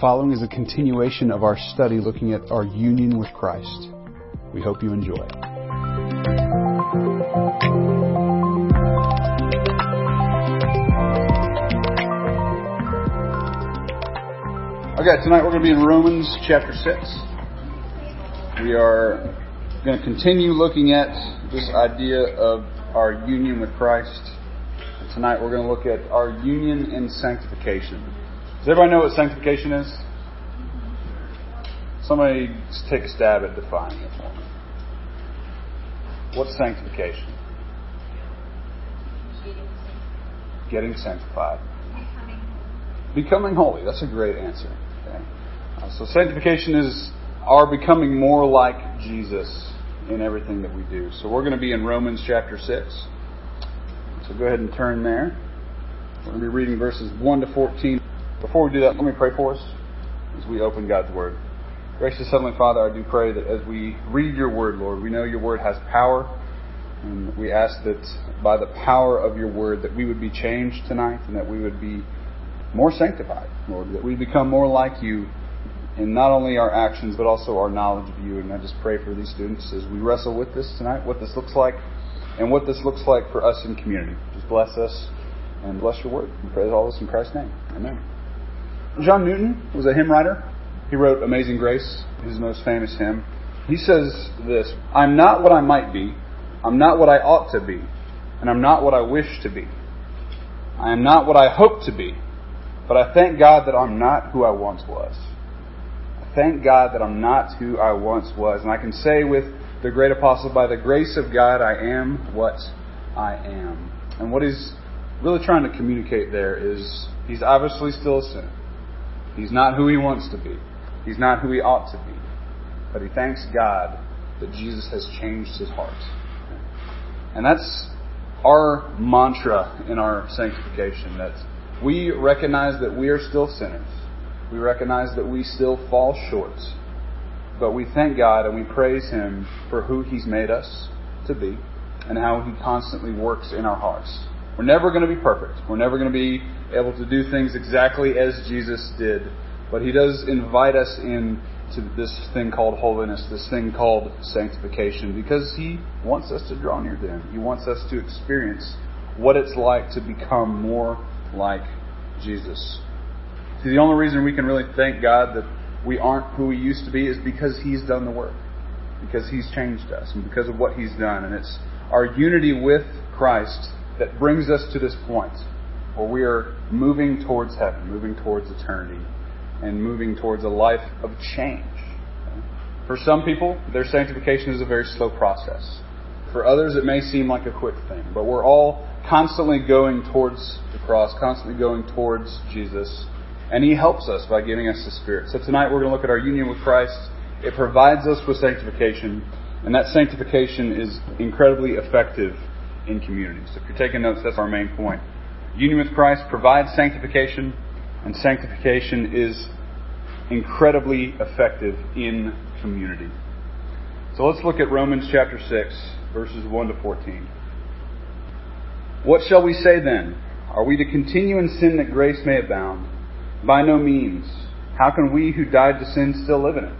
Following is a continuation of our study looking at our union with Christ. We hope you enjoy. Okay, tonight we're going to be in Romans chapter 6. We are going to continue looking at this idea of our union with Christ. Tonight we're going to look at our union in sanctification. Does everybody know what sanctification is? Somebody take a stab at defining it for me. What's sanctification? Getting sanctified. Becoming holy. That's a great answer. Okay. Uh, so sanctification is our becoming more like Jesus in everything that we do. So we're going to be in Romans chapter 6. So go ahead and turn there. We're going to be reading verses 1 to 14. Before we do that, let me pray for us as we open God's Word. Gracious Heavenly Father, I do pray that as we read your Word, Lord, we know your Word has power. And we ask that by the power of your Word that we would be changed tonight and that we would be more sanctified, Lord, that we become more like you in not only our actions but also our knowledge of you. And I just pray for these students as we wrestle with this tonight, what this looks like, and what this looks like for us in community. Just bless us and bless your word. We pray all this in Christ's name. Amen. John Newton was a hymn writer. He wrote Amazing Grace, his most famous hymn. He says this I'm not what I might be, I'm not what I ought to be, and I'm not what I wish to be. I am not what I hope to be, but I thank God that I'm not who I once was. I thank God that I'm not who I once was. And I can say with the great apostle, by the grace of God, I am what I am. And what he's really trying to communicate there is he's obviously still a sinner. He's not who he wants to be. He's not who he ought to be. But he thanks God that Jesus has changed his heart. And that's our mantra in our sanctification that we recognize that we are still sinners. We recognize that we still fall short. But we thank God and we praise Him for who He's made us to be and how He constantly works in our hearts. We're never going to be perfect. We're never going to be able to do things exactly as Jesus did. But He does invite us in to this thing called holiness, this thing called sanctification, because He wants us to draw near to Him. He wants us to experience what it's like to become more like Jesus. See, the only reason we can really thank God that we aren't who we used to be is because He's done the work, because He's changed us, and because of what He's done. And it's our unity with Christ that brings us to this point where we are moving towards heaven, moving towards eternity, and moving towards a life of change. For some people, their sanctification is a very slow process. For others, it may seem like a quick thing, but we're all constantly going towards the cross, constantly going towards Jesus, and He helps us by giving us the Spirit. So tonight we're going to look at our union with Christ. It provides us with sanctification, and that sanctification is incredibly effective in community. So if you're taking notes, that's our main point. Union with Christ provides sanctification, and sanctification is incredibly effective in community. So let's look at Romans chapter 6, verses 1 to 14. What shall we say then? Are we to continue in sin that grace may abound? By no means. How can we who died to sin still live in it?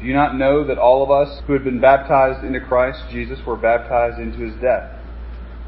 Do you not know that all of us who had been baptized into Christ Jesus were baptized into his death?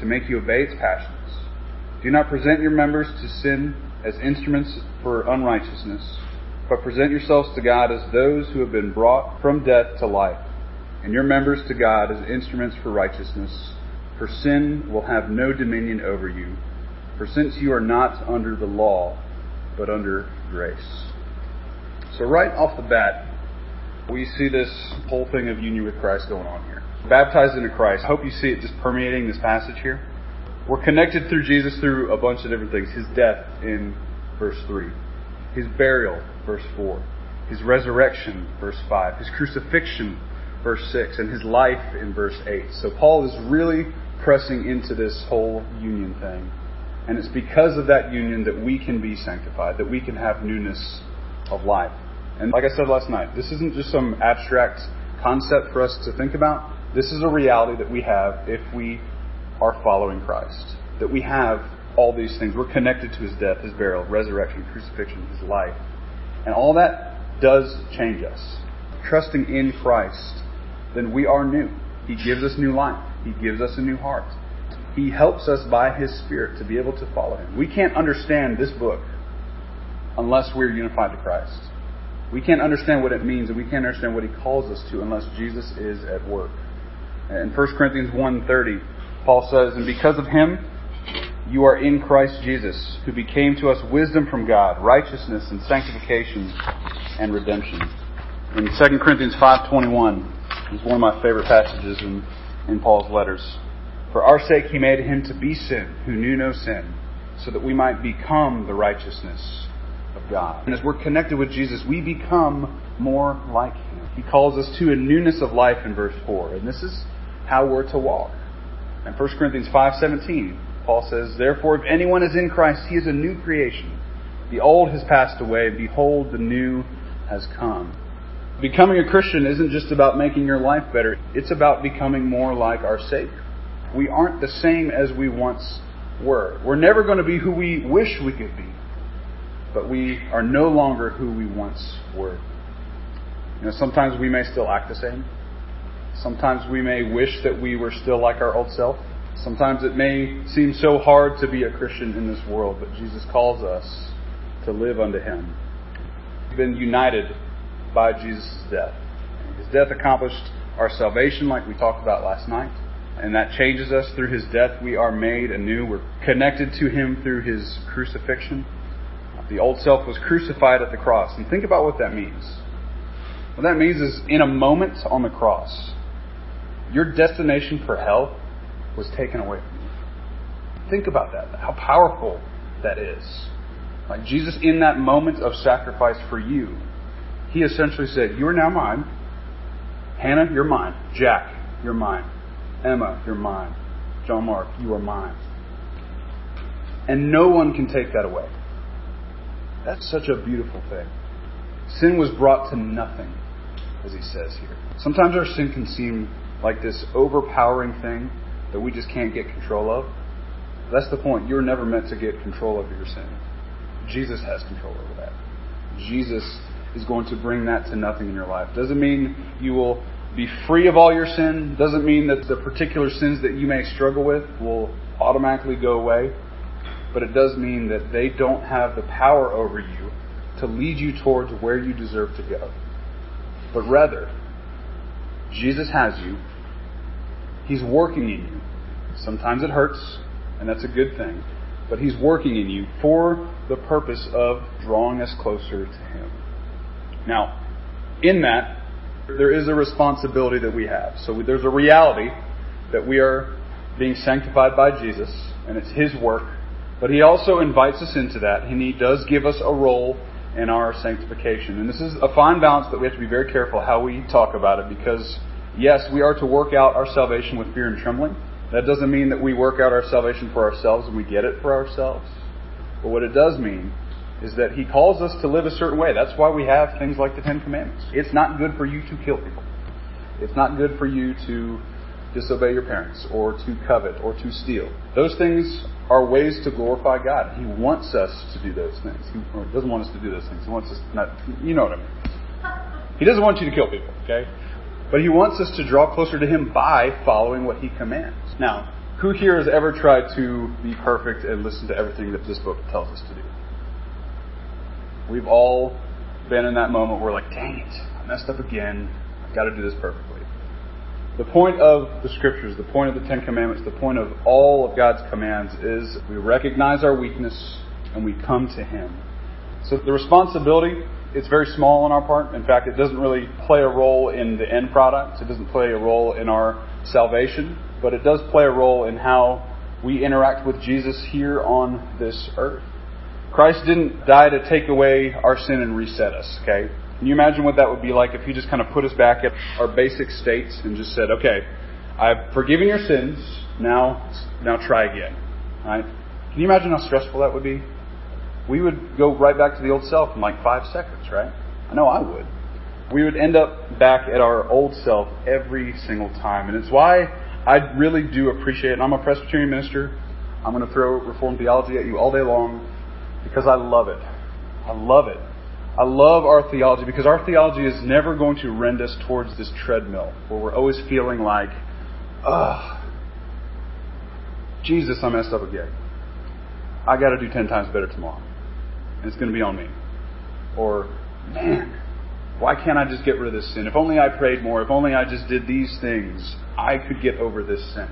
to make you obey its passions. Do not present your members to sin as instruments for unrighteousness, but present yourselves to God as those who have been brought from death to life, and your members to God as instruments for righteousness. For sin will have no dominion over you, for since you are not under the law, but under grace. So, right off the bat, we see this whole thing of union with Christ going on here. Baptized into Christ. I hope you see it just permeating this passage here. We're connected through Jesus through a bunch of different things. His death in verse 3, His burial, verse 4, His resurrection, verse 5, His crucifixion, verse 6, and His life in verse 8. So Paul is really pressing into this whole union thing. And it's because of that union that we can be sanctified, that we can have newness of life. And like I said last night, this isn't just some abstract concept for us to think about. This is a reality that we have if we are following Christ. That we have all these things. We're connected to his death, his burial, resurrection, crucifixion, his life. And all that does change us. Trusting in Christ, then we are new. He gives us new life. He gives us a new heart. He helps us by His Spirit to be able to follow Him. We can't understand this book unless we're unified to Christ. We can't understand what it means and we can't understand what He calls us to unless Jesus is at work. In 1 Corinthians 1.30, Paul says, And because of Him, you are in Christ Jesus, who became to us wisdom from God, righteousness and sanctification and redemption. In 2 Corinthians 5.21 is one of my favorite passages in, in Paul's letters. For our sake he made him to be sin, who knew no sin, so that we might become the righteousness of God. And as we're connected with Jesus, we become more like him. He calls us to a newness of life in verse 4, and this is how we're to walk. In 1 Corinthians 5:17, Paul says, "Therefore if anyone is in Christ, he is a new creation. The old has passed away, behold the new has come." Becoming a Christian isn't just about making your life better, it's about becoming more like our Savior. We aren't the same as we once were. We're never going to be who we wish we could be, but we are no longer who we once were. You know, sometimes we may still act the same. Sometimes we may wish that we were still like our old self. Sometimes it may seem so hard to be a Christian in this world, but Jesus calls us to live unto Him. We've been united by Jesus' death. His death accomplished our salvation, like we talked about last night, and that changes us through His death. We are made anew. We're connected to Him through His crucifixion. The old self was crucified at the cross. And think about what that means. What that means is, in a moment on the cross, your destination for hell was taken away from you. Think about that. How powerful that is. Like Jesus, in that moment of sacrifice for you, he essentially said, You are now mine. Hannah, you're mine. Jack, you're mine. Emma, you're mine. John Mark, you are mine. And no one can take that away. That's such a beautiful thing. Sin was brought to nothing, as he says here. Sometimes our sin can seem like this overpowering thing that we just can't get control of. That's the point. You're never meant to get control over your sin. Jesus has control over that. Jesus is going to bring that to nothing in your life. Doesn't mean you will be free of all your sin. Doesn't mean that the particular sins that you may struggle with will automatically go away. But it does mean that they don't have the power over you to lead you towards where you deserve to go. But rather, Jesus has you. He's working in you. Sometimes it hurts, and that's a good thing. But He's working in you for the purpose of drawing us closer to Him. Now, in that, there is a responsibility that we have. So there's a reality that we are being sanctified by Jesus, and it's His work. But He also invites us into that, and He does give us a role in our sanctification. And this is a fine balance that we have to be very careful how we talk about it because, yes, we are to work out our salvation with fear and trembling. That doesn't mean that we work out our salvation for ourselves and we get it for ourselves. But what it does mean is that He calls us to live a certain way. That's why we have things like the Ten Commandments. It's not good for you to kill people. It's not good for you to disobey your parents or to covet or to steal. Those things are ways to glorify God. He wants us to do those things. He doesn't want us to do those things. He wants us not. You know what I mean. He doesn't want you to kill people. Okay. But he wants us to draw closer to him by following what he commands. Now, who here has ever tried to be perfect and listen to everything that this book tells us to do? We've all been in that moment where like, dang it, I messed up again. I've got to do this perfectly. The point of the scriptures, the point of the Ten Commandments, the point of all of God's commands is we recognize our weakness and we come to Him. So the responsibility, it's very small on our part. In fact, it doesn't really play a role in the end product. It doesn't play a role in our salvation, but it does play a role in how we interact with Jesus here on this earth. Christ didn't die to take away our sin and reset us, okay? Can you imagine what that would be like if He just kind of put us back at our basic states and just said, okay, I've forgiven your sins, now, now try again, right? Can you imagine how stressful that would be? We would go right back to the old self in like five seconds, right? I know I would. We would end up back at our old self every single time. And it's why I really do appreciate, and I'm a Presbyterian minister. I'm going to throw Reformed theology at you all day long because I love it. I love it. I love our theology because our theology is never going to rend us towards this treadmill where we're always feeling like, ugh, Jesus, I messed up again. I got to do 10 times better tomorrow. And it's going to be on me. Or, man, why can't I just get rid of this sin? If only I prayed more, if only I just did these things, I could get over this sin.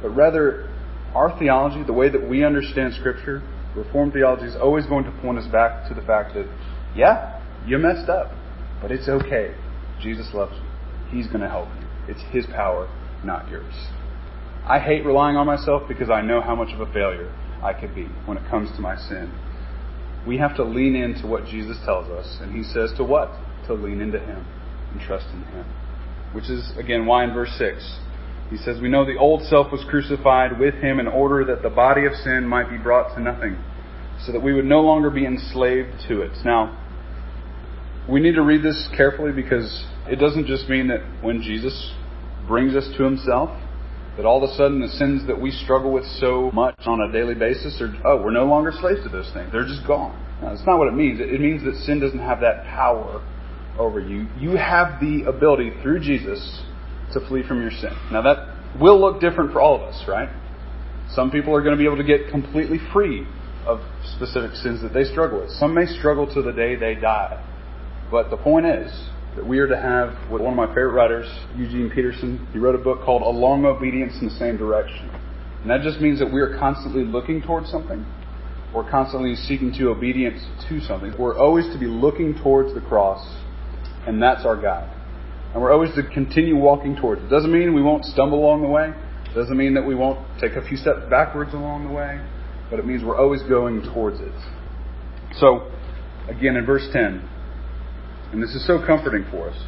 But rather, our theology, the way that we understand Scripture, Reformed theology is always going to point us back to the fact that, yeah, you messed up, but it's okay. Jesus loves you. He's going to help you. It's His power, not yours. I hate relying on myself because I know how much of a failure I could be when it comes to my sin. We have to lean into what Jesus tells us, and He says to what? to lean into Him and trust in Him. Which is, again, why in verse 6 he says, We know the old self was crucified with Him in order that the body of sin might be brought to nothing, so that we would no longer be enslaved to it. Now, we need to read this carefully because it doesn't just mean that when Jesus brings us to Himself, that all of a sudden the sins that we struggle with so much on a daily basis are, oh, we're no longer slaves to those things. They're just gone. Now, that's not what it means. It means that sin doesn't have that power over you. You have the ability through Jesus to flee from your sin. Now that will look different for all of us, right? Some people are going to be able to get completely free of specific sins that they struggle with. Some may struggle to the day they die. But the point is that we are to have what one of my favorite writers, Eugene Peterson, he wrote a book called A Long Obedience in the Same Direction. And that just means that we are constantly looking towards something. We're constantly seeking to obedience to something. We're always to be looking towards the cross and that's our guide. And we're always to continue walking towards it. Doesn't mean we won't stumble along the way. Doesn't mean that we won't take a few steps backwards along the way. But it means we're always going towards it. So, again, in verse 10, and this is so comforting for us.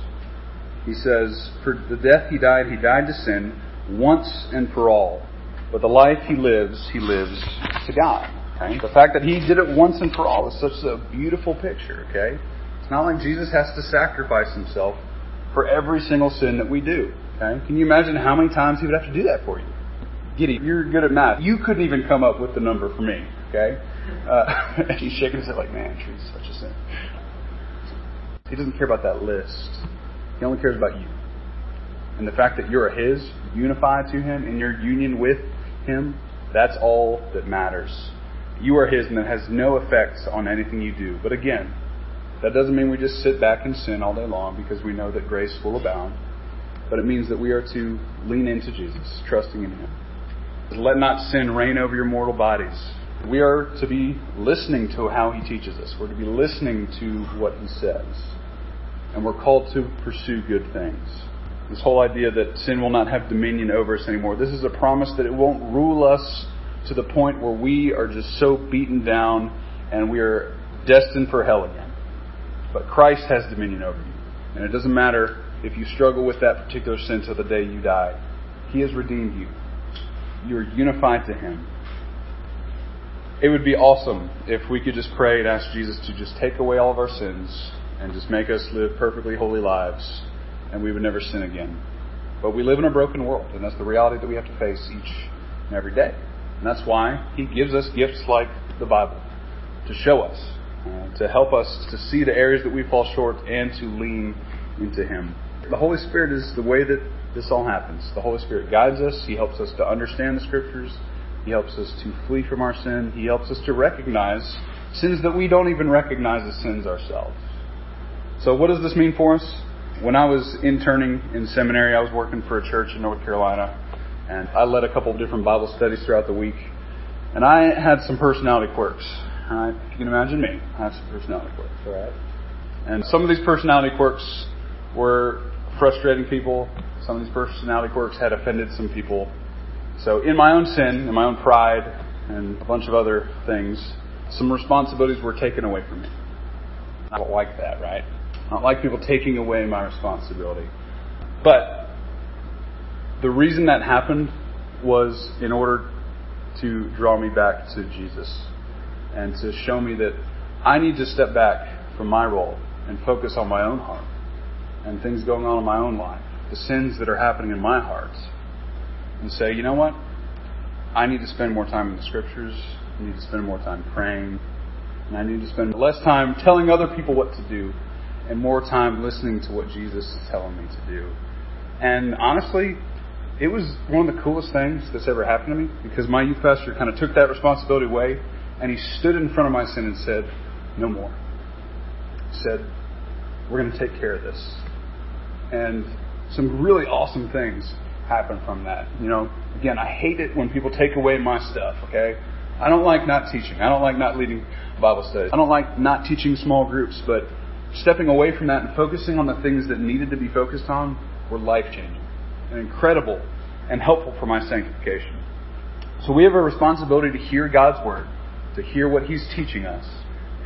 He says, For the death he died, he died to sin once and for all. But the life he lives, he lives to God. Okay? The fact that he did it once and for all is such a beautiful picture, okay? It's not like Jesus has to sacrifice himself for every single sin that we do. Okay? Can you imagine how many times he would have to do that for you? Giddy, you're good at math. You couldn't even come up with the number for me. Okay? Uh, he's shaking his head like, man, trees such a sin. He doesn't care about that list. He only cares about you. And the fact that you're his, unified to him, in your union with him, that's all that matters. You are his, and that has no effects on anything you do. But again, that doesn't mean we just sit back and sin all day long because we know that grace will abound. But it means that we are to lean into Jesus, trusting in Him. Let not sin reign over your mortal bodies. We are to be listening to how He teaches us. We're to be listening to what He says. And we're called to pursue good things. This whole idea that sin will not have dominion over us anymore. This is a promise that it won't rule us to the point where we are just so beaten down and we are destined for hell again. But Christ has dominion over you. And it doesn't matter if you struggle with that particular sin till the day you die. He has redeemed you. You are unified to Him. It would be awesome if we could just pray and ask Jesus to just take away all of our sins and just make us live perfectly holy lives and we would never sin again. But we live in a broken world, and that's the reality that we have to face each and every day. And that's why He gives us gifts like the Bible to show us uh, to help us to see the areas that we fall short and to lean into Him. The Holy Spirit is the way that this all happens. The Holy Spirit guides us. He helps us to understand the Scriptures. He helps us to flee from our sin. He helps us to recognize sins that we don't even recognize as sins ourselves. So, what does this mean for us? When I was interning in seminary, I was working for a church in North Carolina, and I led a couple of different Bible studies throughout the week. And I had some personality quirks. Right? You can imagine me, I have some personality quirks, right? And some of these personality quirks were frustrating people. Some of these personality quirks had offended some people. So, in my own sin, in my own pride, and a bunch of other things, some responsibilities were taken away from me. I don't like that, right? I don't like people taking away my responsibility. But the reason that happened was in order to draw me back to Jesus and to show me that I need to step back from my role and focus on my own heart and things going on in my own life, the sins that are happening in my heart, and say, you know what? I need to spend more time in the scriptures. I need to spend more time praying. And I need to spend less time telling other people what to do and more time listening to what Jesus is telling me to do. And honestly, it was one of the coolest things that's ever happened to me because my youth pastor kind of took that responsibility away and he stood in front of my sin and said, No more. He said, We're going to take care of this. And some really awesome things happen from that. You know, again, I hate it when people take away my stuff, okay? I don't like not teaching. I don't like not leading Bible studies. I don't like not teaching small groups, but stepping away from that and focusing on the things that needed to be focused on were life changing and incredible and helpful for my sanctification. So we have a responsibility to hear God's word, to hear what He's teaching us,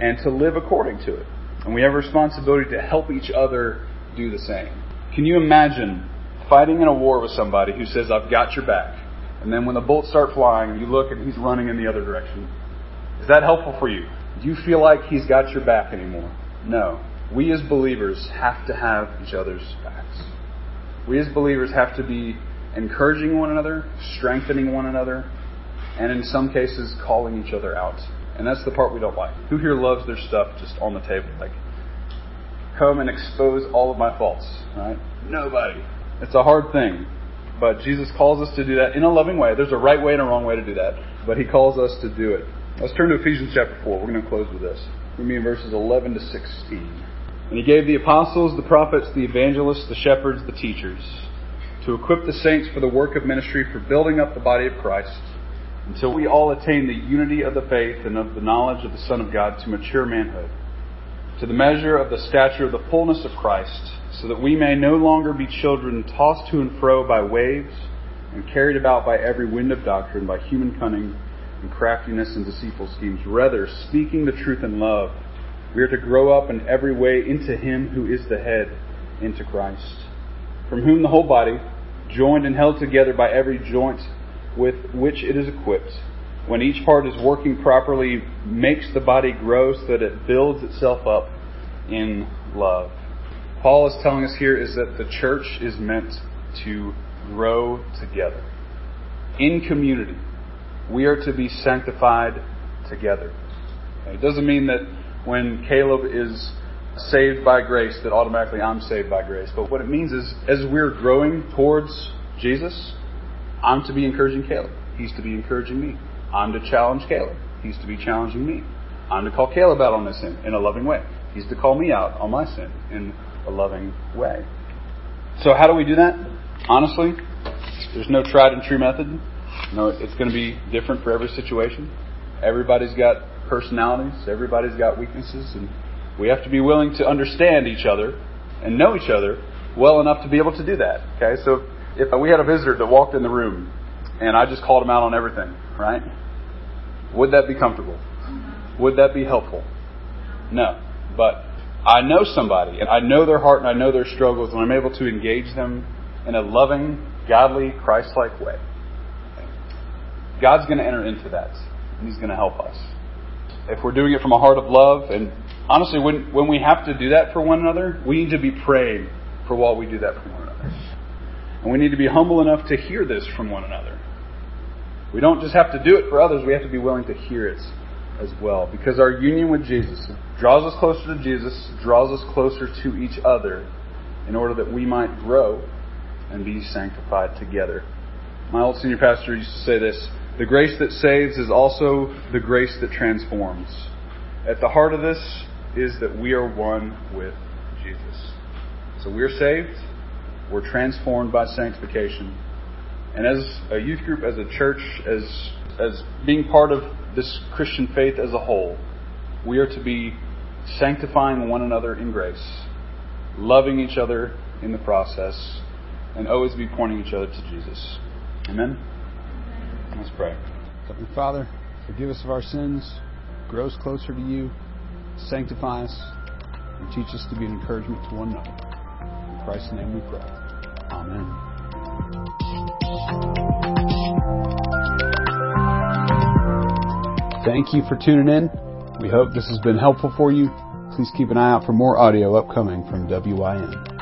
and to live according to it. And we have a responsibility to help each other do the same. Can you imagine fighting in a war with somebody who says, I've got your back, and then when the bullets start flying, you look and he's running in the other direction? Is that helpful for you? Do you feel like he's got your back anymore? No. We as believers have to have each other's backs. We as believers have to be encouraging one another, strengthening one another, and in some cases, calling each other out. And that's the part we don't like. Who here loves their stuff just on the table? Like, come and expose all of my faults, right? Nobody. It's a hard thing. But Jesus calls us to do that in a loving way. There's a right way and a wrong way to do that. But he calls us to do it. Let's turn to Ephesians chapter 4. We're going to close with this. Be in verses 11 to 16. And he gave the apostles, the prophets, the evangelists, the shepherds, the teachers, to equip the saints for the work of ministry, for building up the body of Christ, until we all attain the unity of the faith and of the knowledge of the Son of God to mature manhood, to the measure of the stature of the fullness of Christ so that we may no longer be children tossed to and fro by waves and carried about by every wind of doctrine, by human cunning and craftiness and deceitful schemes. Rather, speaking the truth in love, we are to grow up in every way into Him who is the head, into Christ, from whom the whole body, joined and held together by every joint with which it is equipped, when each part is working properly, makes the body grow so that it builds itself up in love. Paul is telling us here is that the church is meant to grow together. In community, we are to be sanctified together. It doesn't mean that when Caleb is saved by grace, that automatically I'm saved by grace. But what it means is, as we're growing towards Jesus, I'm to be encouraging Caleb. He's to be encouraging me. I'm to challenge Caleb. He's to be challenging me. I'm to call Caleb out on his sin in a loving way. He's to call me out on my sin in a loving way. So, how do we do that? Honestly, there's no tried and true method. No, it's going to be different for every situation. Everybody's got personalities, everybody's got weaknesses, and we have to be willing to understand each other and know each other well enough to be able to do that. Okay, so if we had a visitor that walked in the room and I just called him out on everything, right? Would that be comfortable? Would that be helpful? No. But I know somebody, and I know their heart, and I know their struggles, and I'm able to engage them in a loving, godly, Christ like way. God's going to enter into that, and He's going to help us. If we're doing it from a heart of love, and honestly, when, when we have to do that for one another, we need to be praying for while we do that for one another. And we need to be humble enough to hear this from one another. We don't just have to do it for others, we have to be willing to hear it as well. Because our union with Jesus draws us closer to Jesus, draws us closer to each other in order that we might grow and be sanctified together. My old senior pastor used to say this the grace that saves is also the grace that transforms. At the heart of this is that we are one with Jesus. So we're saved, we're transformed by sanctification. And as a youth group, as a church, as, as being part of this Christian faith as a whole, we are to be sanctifying one another in grace, loving each other in the process, and always be pointing each other to Jesus. Amen? Let's pray. Heavenly Father, forgive us of our sins, grow us closer to you, sanctify us, and teach us to be an encouragement to one another. In Christ's name we pray. Amen. Thank you for tuning in. We hope this has been helpful for you. Please keep an eye out for more audio upcoming from WIN.